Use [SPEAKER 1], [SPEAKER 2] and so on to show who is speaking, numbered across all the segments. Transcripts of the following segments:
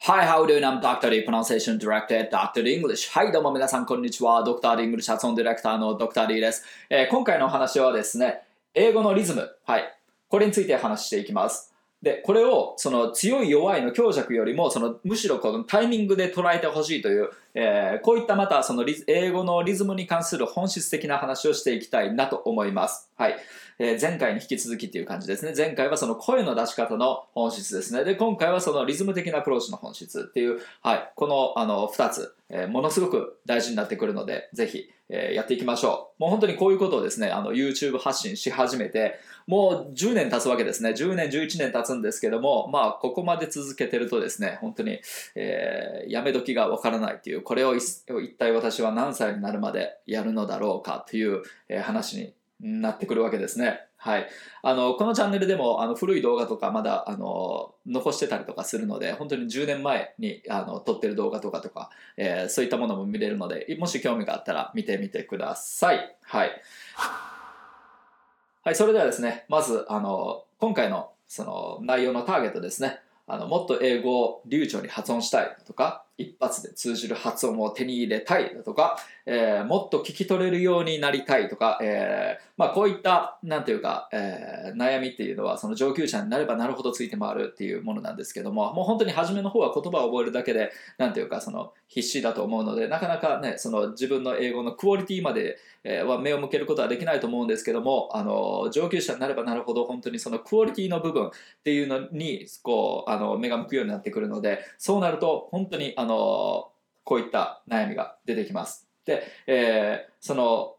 [SPEAKER 1] Hi, how do you? I'm Dr. D, Pronunciation Director Dr. English. はい、どうも皆さん、こんにちは。Dr. English 発音ディレクターの Dr. D です、えー今回のお話はですね、英語のリズム。はい。これについて話していきます。で、これを、その強い弱いの強弱よりも、そのむしろこのタイミングで捉えてほしいという、えーこういったまたそのリ英語のリズムに関する本質的な話をしていきたいなと思います。はい。えー前回に引き続きっていう感じですね。前回はその声の出し方の本質ですね。で、今回はそのリズム的なアプローチの本質っていう、はい。この、あの、二つ、えーものすごく大事になってくるので、ぜひ、えーやっていきましょう。もう本当にこういうことをですね、あの、YouTube 発信し始めて、もう10年経つわけですね。10年、11年経つんですけども、まあ、ここまで続けてるとですね、本当に、えーやめ時がわからないという、これを一体私は何歳になるまでやるのだろうかという、えー話になってくるわけですね。はい。あの、このチャンネルでも、あの、古い動画とかまだ、あの、残してたりとかするので、本当に10年前に、あの、撮ってる動画とかとか、えーそういったものも見れるので、もし興味があったら見てみてください。はい。はい、それではですね、まず、あの、今回のその内容のターゲットですね。あの、もっと英語を流暢に発音したいとか、一発で通じる発音を手に入れたいだとか、えーもっと聞き取れるようになりたいとか、えーまあこういった、なんていうか、えー悩みっていうのは、その上級者になればなるほどついて回るっていうものなんですけども、もう本当に初めの方は言葉を覚えるだけで、なんていうか、その必死だと思うので、なかなかね、その自分の英語のクオリティまで、は目を向けることはできないと思うんですけども、あの、上級者になればなるほど、本当にそのクオリティの部分っていうのに、こう、あの、目が向くようになってくるので、そうなると、本当に、あの、こういった悩みが出てきます。で、えーその、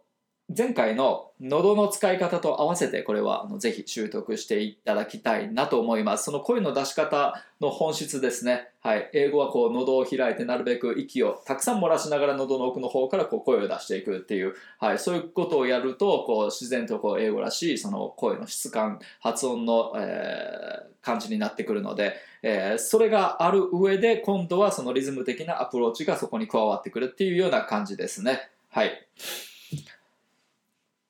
[SPEAKER 1] 前回の喉の使い方と合わせてこれはあのぜひ習得していただきたいなと思います。その声の出し方の本質ですね。はい。英語はこう喉を開いてなるべく息をたくさん漏らしながら喉の奥の方からこう声を出していくっていう、はい。そういうことをやるとこう自然とこう英語らしいその声の質感、発音の、えー感じになってくるので、えーそれがある上で今度はそのリズム的なアプローチがそこに加わってくるっていうような感じですね。はい。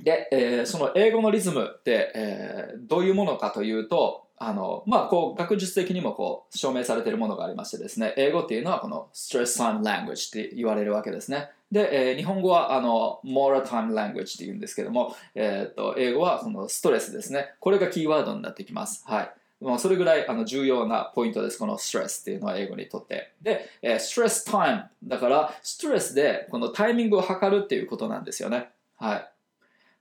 [SPEAKER 1] で、えーその英語のリズムって、えーどういうものかというと、あの、まあ、こう、学術的にもこう、証明されているものがありましてですね、英語っていうのはこの stress time language って言われるわけですね。で、えー日本語はあの、more time language って言うんですけども、えーっと、英語はそのストレスですね。これがキーワードになってきます。はい。もうそれぐらいあの重要なポイントです。このストレスっていうのは英語にとって。で、えー、ストレスタイム。だから、ストレスでこのタイミングを測るっていうことなんですよね。はい。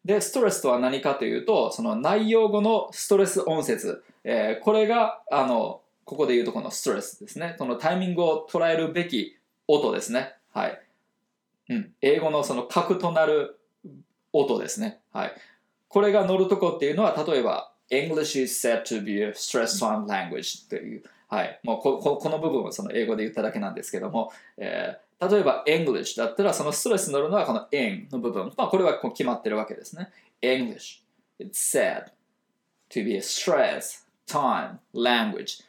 [SPEAKER 1] で、ストレスとは何かというと、その内容語のストレス音節。えーこれが、あの、ここで言うとこのストレスですね。そのタイミングを捉えるべき音ですね。はい。うん。英語のその核となる音ですね。はい。これが乗るとこっていうのは、例えば、English is said to be a stress time language という、はい。もうこここの部分をその英語で言っただけなんですけども、えー例えば English だったら、そのストレスに乗るのはこの in の部分。まあ、これはこう決まってるわけですね。English, it's said to be a stress time language.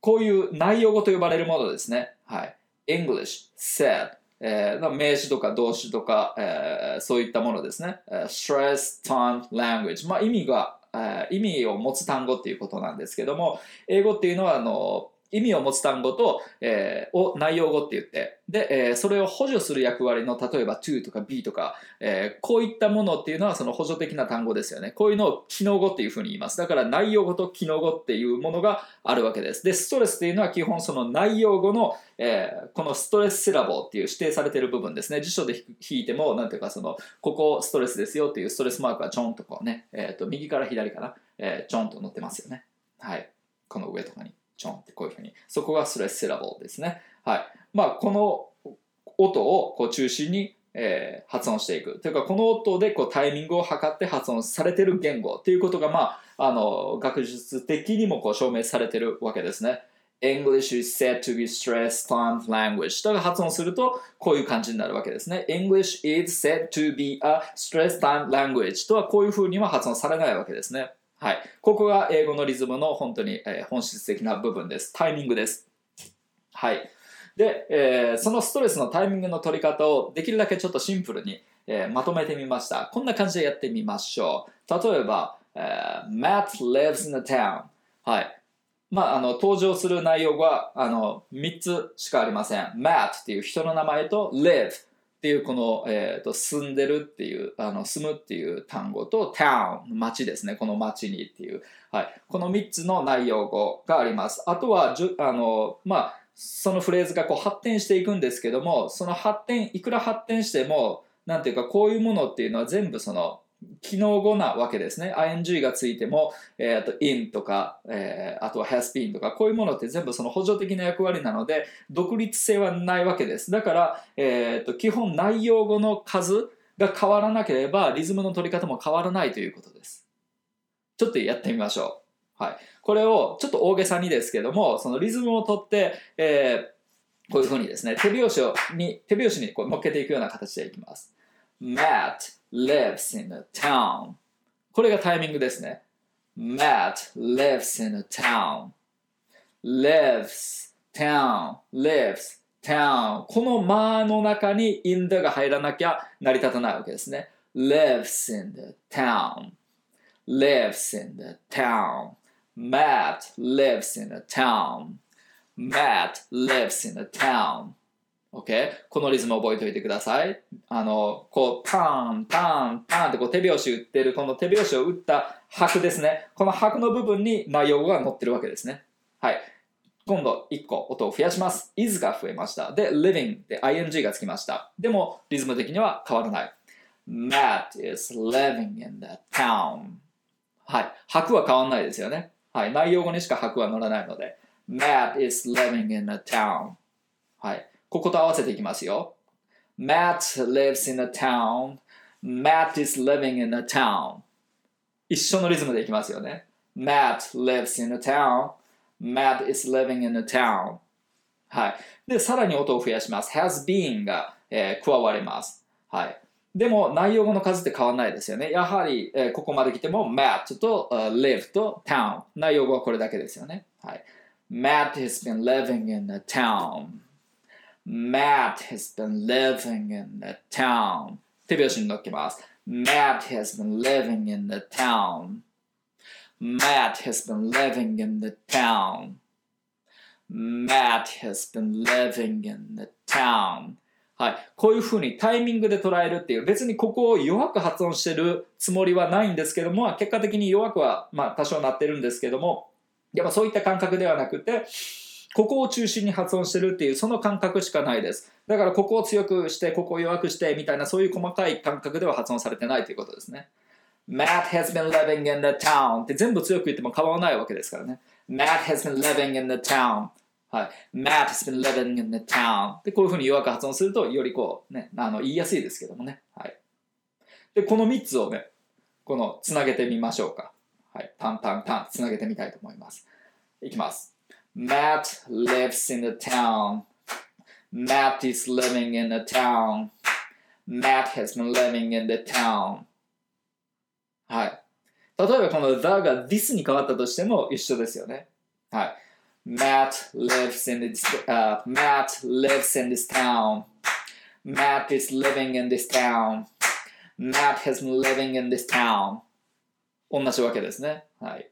[SPEAKER 1] こういう内容語と呼ばれるものですね。はい。English, said, えー名詞とか動詞とか、えーそういったものですね。stress time language。まあ意味が、えー意味を持つ単語っていうことなんですけども、英語っていうのはあの意味を持つ単語と、えーを内容語って言って、で、えーそれを補助する役割の、例えば to とか be とか、えーこういったものっていうのはその補助的な単語ですよね。こういうのを機能語っていうふうに言います。だから内容語と機能語っていうものがあるわけです。で、ストレスっていうのは基本その内容語の、えーこのストレスセラボっていう指定されてる部分ですね。辞書で引いても、なんていうかその、ここストレスですよっていうストレスマークがちょんとこうね、えっ、と、右から左かな、えーちょんと載ってますよね。はい。この上とかに、ちょんってこういうふうに。そこがストレスセラボですね。はい。まあ、この音をこう中心に、えー発音していく。というか、この音でこうタイミングを測って発音されている言語っていうことが、まあ、あの、学術的にもこう証明されているわけですね。English is said to be stress time language だから発音するとこういう感じになるわけですね。English is said to be a stress time language とはこういうふうには発音されないわけですね。はい。ここが英語のリズムの本当に、えー本質的な部分です。タイミングです。はい。で、えーそのストレスのタイミングの取り方をできるだけちょっとシンプルに、えーまとめてみました。こんな感じでやってみましょう。例えば、えー Matt lives in a town. はい。まあ、あの登場する内容はあの3つしかありません。Matt っていう人の名前と Live っていうこの、えーと、住んでるっていうあの住むっていう単語と Town 町ですね。この町にっていう、はい、この3つの内容語があります。あとはじゅあの、まあ、そのフレーズがこう発展していくんですけどもその発展いくら発展してもなんていうかこういうものっていうのは全部その機能語なわけですね。ing がついても、えー、と in とか、えー、あとは has been とか、こういうものって全部その補助的な役割なので、独立性はないわけです。だから、えー、と基本内容語の数が変わらなければ、リズムの取り方も変わらないということです。ちょっとやってみましょう。はい。これをちょっと大げさにですけども、そのリズムをとって、えー、こういうふうにですね、手拍子をに手拍子にこう乗っけていくような形でいきます。mat lives in a town これがタイミングですね Matt lives in a town lives town lives town この間の中に in the が入らなきゃ成り立たないわけですね lives in the town lives in the town Matt lives in a town Matt lives in a town OK? このリズム覚えておいてください。あの、こう、ターン、ターン、ターンってこう手拍子打ってる、この手拍子を打った拍ですね。この拍の部分に内容が載ってるわけですね。はい。今度1個音を増やします。is が増えました。で、living で ing がつきました。でも、リズム的には変わらない。Matt is living in the town. はい。拍は変わらないですよね。はい。内容語にしか拍は乗らないので。Matt is living in a town. はい。ここと合わせていきますよ。Matt lives in a town. Matt is living in a town. 一緒のリズムでいきますよね。Matt lives in a town. Matt is living in a town. はい。で、さらに音を増やします。has been が、えー、加わります。はい。でも内容語の数って変わらないですよね。やはり、えー、ここまで来ても Matt と、uh, live と town。内容語はこれだけですよね。はい。Matt has been living in a town. Matt has been living in the town 手拍子に乗っけます Matt has been living in the town Matt has been living in the town Matt has been living in the town はい。こういうふうにタイミングで捉えるっていう、別にここを弱く発音してるつもりはないんですけども、結果的に弱くは、まあ多少なってるんですけども、やっぱそういった感覚ではなくて、ここを中心に発音してるっていうその感覚しかないです。だからここを強くして、ここを弱くしてみたいなそういう細かい感覚では発音されてないということですね。Matt has been living in the town って全部強く言っても変わらないわけですからね。Matt has been living in the town はい。Matt has been living in the town でこういうふうに弱く発音するとよりこうね、あの言いやすいですけどもね。はい。で、この3つをね、このつなげてみましょうか。はい。タンタンタンつなげてみたいと思います。いきます。Matt lives in the town. Matt is living in the town. Matt has been living in the town. はい。例えばこの the が this に変わったとしても一緒ですよね。はい。Matt lives in this,、uh, Matt lives in this town. Matt is living in this town. Matt has been living in this town. 同じわけですね。はい。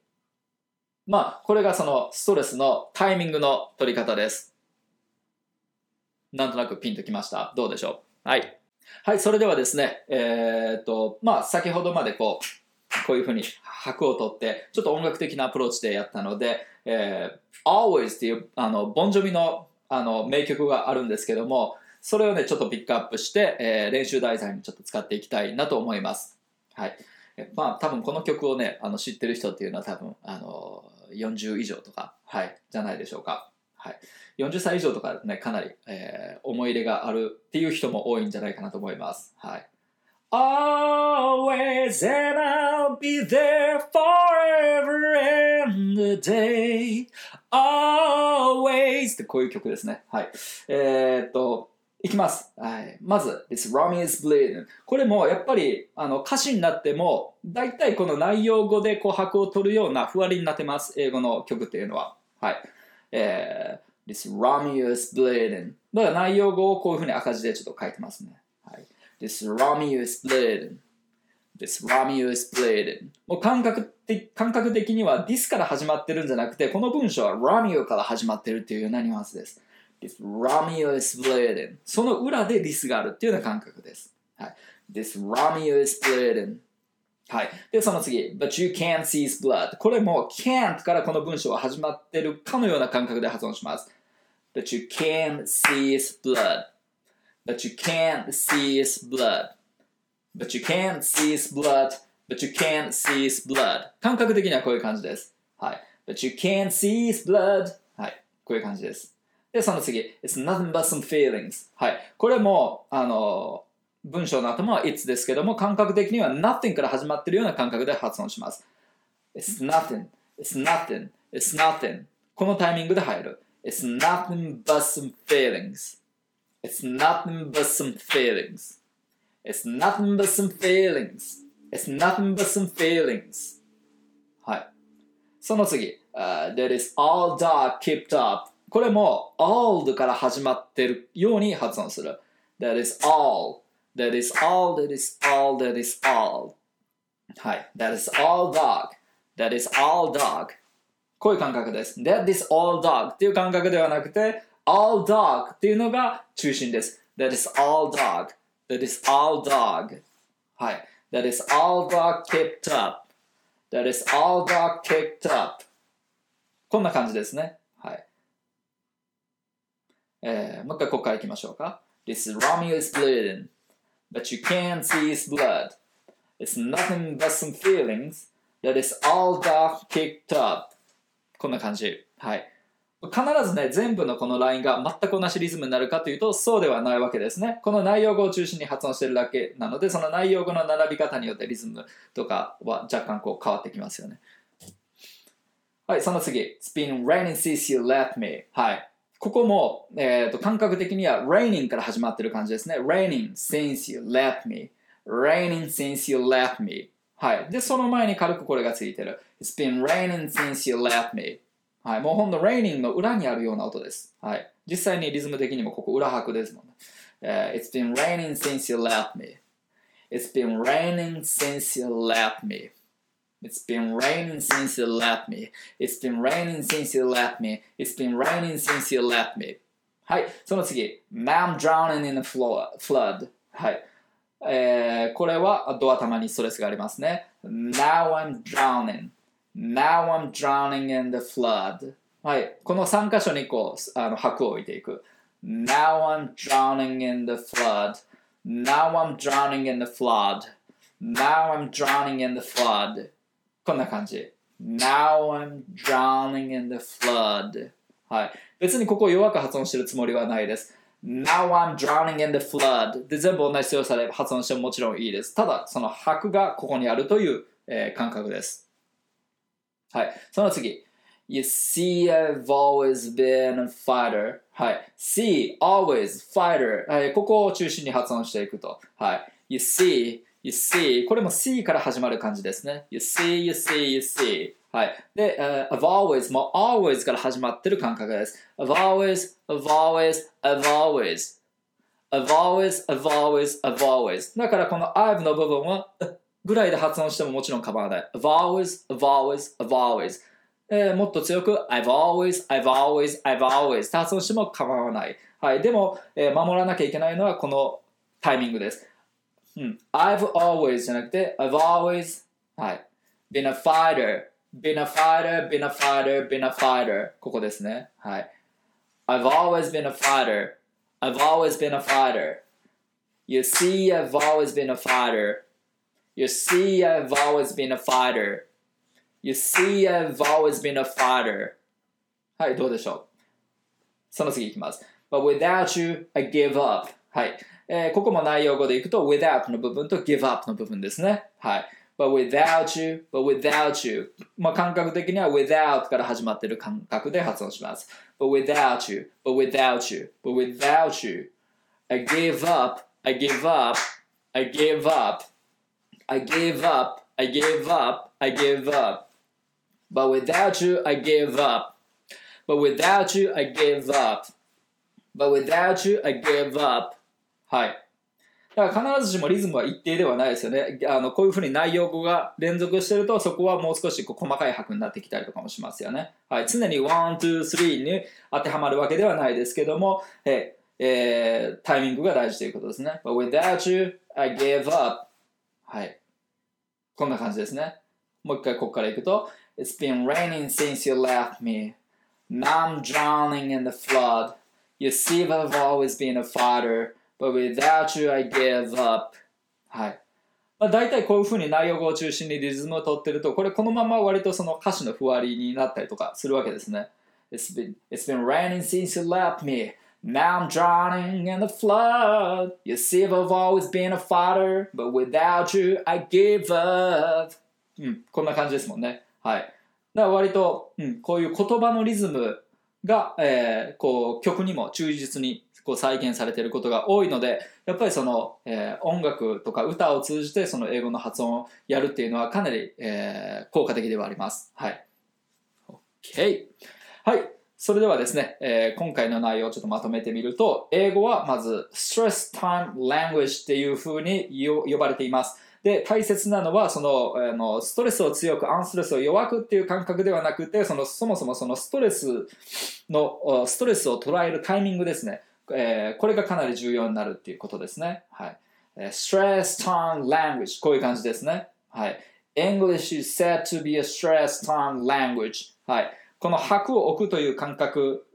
[SPEAKER 1] まあ、これがそのストレスのタイミングの取り方です。なんとなくピンときました？どうでしょう？はい。はい、それではですね、えー、っと、まあ、先ほどまでこう、こういうふうに拍を取って、ちょっと音楽的なアプローチでやったので、えー、Always っていう、あの、ボンジョビのあの名曲があるんですけども、それをね、ちょっとピックアップして、えー、練習題材にちょっと使っていきたいなと思います。はい。まあ、多分この曲をね、あの知ってる人っていうのは多分、あの、40以上とか、はい、じゃないでしょうか。はい、40歳以上とかね、かなり、えー、思い入れがあるっていう人も多いんじゃないかなと思います。はい。Always and I'll be there forever and the day Always ってこういう曲ですね。はい。えー、っと、いきます。はい。まず、This rum is Bleeding。これもやっぱりあの歌詞になっても、大体この内容語でこう拍を取るようなふわりになってます。英語の曲っていうのは。はい。えー、This Rummy is Bleeding。だから内容語をこういうふうに赤字でちょっと書いてますね。はい。This Rummy is Bleeding。This Romeo is bleeding. もう感覚的感覚的には this から始まってるんじゃなくて、この文章は Romeo から始まってるっていうようなニュアンスです。This Romeo is bleeding. その裏で this があるっていうような感覚です。はい、This Romeo is bleeding. はい。で、その次。But you can't see his blood. これも can't からこの文章は始まってるかのような感覚で発音します。But you can't see his blood. But you can't see his blood. But you can't see his blood. But you can't see his blood. 感覚的にはこういう感じです。はい。But you can't see his blood. はい。こういう感じです。で、その次。It's nothing but some feelings. はい。これも、あの、文章の頭は it's ですけども、感覚的には nothing から始まっているような感覚で発音します。It's nothing. It's nothing. It's nothing. このタイミングで入る。It's nothing but some feelings. It's nothing but some feelings. It's nothing but some feelings. It's nothing but some feelings. はい。その次。Uh, that is all dark kept up. これも all から始まってるように発音する。That is all. That is all, that is all, that is all. はい。That is all dog. That is all dog. こういう感覚です。That is all dog っていう感覚ではなくて、all dog っていうのが中心です。That is all dog. That is all dog. はい。That is all dog kept up. That is all dog kept up. こんな感じですね。えー、もう一回ここからいきましょうか。This Romeo is bleeding. but you can't see his blood. It's nothing but some feelings that is all dark kicked up. こんな感じ。はい。必ずね、全部のこのラインが全く同じリズムになるかというと、そうではないわけですね。この内容語を中心に発音しているだけなので、その内容語の並び方によってリズムとかは若干こう変わってきますよね。はい、その次。It's been raining since you left me. はい。ここも、えーと、感覚的には raining から始まってる感じですね。raining since you left me. raining since you left me. はい。で、その前に軽くこれがついてる。It's been raining since you left me. はい。もうほんと raining の裏にあるような音です。はい。実際にリズム的にもここ裏拍ですもんね。Uh, it's been raining since you left me. It's been raining since you left me. It's been raining since you left me. It's been raining since you left me. It's been raining since you left me. はい、その次。Now I'm drowning in a flood. はい。えー、これはドア玉にストレスがありますね。Now I'm drowning. Now I'm drowning in the flood. はい。この3箇所にこう、あの、拍を置いていく。Now I'm drowning in the flood. Now I'm drowning in the flood. Now I'm drowning in the flood. こんな感じ。Now I'm drowning in the flood. はい。別にここを弱く発音してるつもりはないです。Now I'm drowning in the flood. で、全部同じ強さで発音してももちろんいいです。ただ、その拍がここにあるという、えー、感覚です。はい。その次。You see, I've always been a fighter. はい。See, always, fighter. はい。ここを中心に発音していくと。はい。You see, You see これも see から始まる感じですね。You see, you see, you see はい。で、uh, I've always も always から始まってる感覚です。I've always, I've always, I've always I've always, I've always, I've always だからこの I've の部分はぐらいで発音してももちろん構わない。I've always, I've always, I've always えー、もっと強く I've always, I've always, I've always って発音しても構わない。はい。でも、えー、守らなきゃいけないのはこのタイミングです。うん、I've always じゃなくて I've always はい been a fighter been a fighter been a fighter been a fighter ここですねはい I've always been a fighter I've always been a fighter You see I've always been a fighter You see I've always been a fighter You see I've always been a fighter はいどうでしょうその次いきます But without you I give up はいえー、ここも内容語でいくと without の部分と give up の部分ですね。はい。but without you, but without you まあ感覚的には without から始まっている感覚で発音します。but without you, but without you, but without you I gave up, I gave up, I gave up, I gave up, I gave up, I gave up but without you I gave up but without you I gave up but without you I gave up はい。だから必ずしもリズムは一定ではないですよね。あのこういうふうに内容語が連続してると、そこはもう少しこう細かい拍になってきたりとかもしますよね。はい、常に1、2、3に当てはまるわけではないですけども、ええー、タイミングが大事ということですね。But without you, I gave up. はい。こんな感じですね。もう一回ここからいくと、It's been raining since you left me. Now I'm drowning in the flood. You see, I've always been a fighter. But without you, I give up. はい。まあ、大体こういうふうに内容語を中心にリズムを取ってると、これこのまま割とその歌詞のふわりになったりとかするわけですね。It's been, it's been raining since you left me. Now I'm drowning in the flood. You see, I've always been a fighter, but without you, I give up. うん、こんな感じですもんね。はい。だから割と、うん、こういう言葉のリズムが、えー、こう曲にも忠実にこう再現されていることが多いのでやっぱりその、えー、音楽とか歌を通じてその英語の発音をやるっていうのはかなり、えー、効果的ではあります。はい。OK。はい。それではですね、えー、今回の内容をちょっとまとめてみると、英語はまず Stress Time Language っていうふうに呼ばれています。で、大切なのは、その、あの、ストレスを強く、アンストレスを弱くっていう感覚ではなくて、その、そもそもそのストレスの、ストレスを捉えるタイミングですね。えー、これがかなり重要になるっていうことですね。はい。stress time language こういう感じですね。はい。English is said to be a stress time language はい。この拍を置くという感覚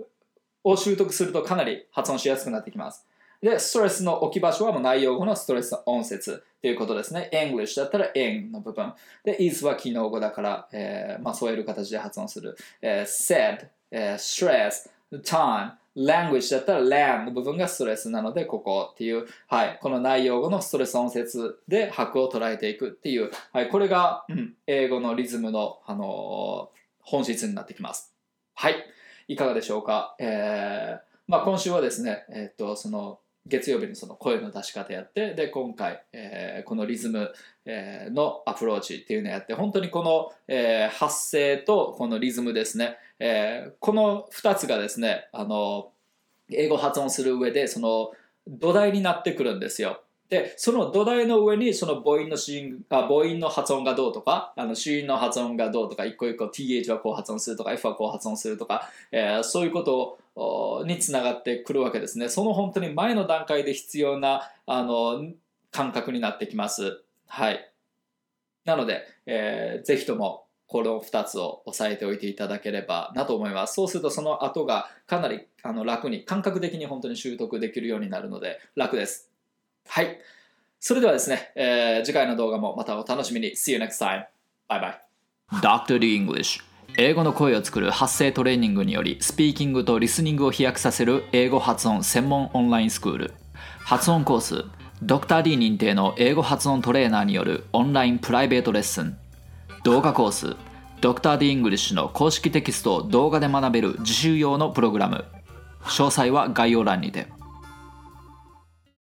[SPEAKER 1] を習得するとかなり発音しやすくなってきます。で、ストレスの置き場所はもう内容語のストレス音節ということですね。English だったら in の部分。で、is は機能語だから、えー、まあ添える形で発音する。えー、said、えー、stress、time、language だったら land の部分がストレスなのでここっていう、はい、この内容語のストレス音節で拍を捉えていくっていう、はい、これが、うん、英語のリズムの、あのー、本質になってきます。はい、いかがでしょうか？えーまあ、今週はですね、えっ、とその月曜日にその声の出し方やってで今回、えー、このリズム、えー、のアプローチっていうのやって本当にこの、えー、発声とこのリズムですね、えー、この2つがですねあの英語発音する上でその土台になってくるんですよ。でその土台の上にその母音の音あ母音の発音がどうとかあの子音の発音がどうとか一個一個 TH はこう発音するとか F はこう発音するとか、えー、そういうことをにつながってくるわけですね。その本当に前の段階で必要なあの感覚になってきます。はい。なので、えー、ぜひともこの2つを押さえておいていただければなと思います。そうするとその後がかなりあの楽に、感覚的に本当に習得できるようになるので楽です。はい。それではですね、えー、次回の動画もまたお楽しみに。See you next time. Bye bye. Dr. English 英語の声を作る発声トレーニングによりスピーキングとリスニングを飛躍させる英語発音専門オンラインスクール。発音コースドクター d 認定の英語発音トレーナーによるオンラインプライベートレッスン。動画コースドクター d イングリッシュの公式テキストを動画で学べる自習用のプログラム。詳細は概要欄にて。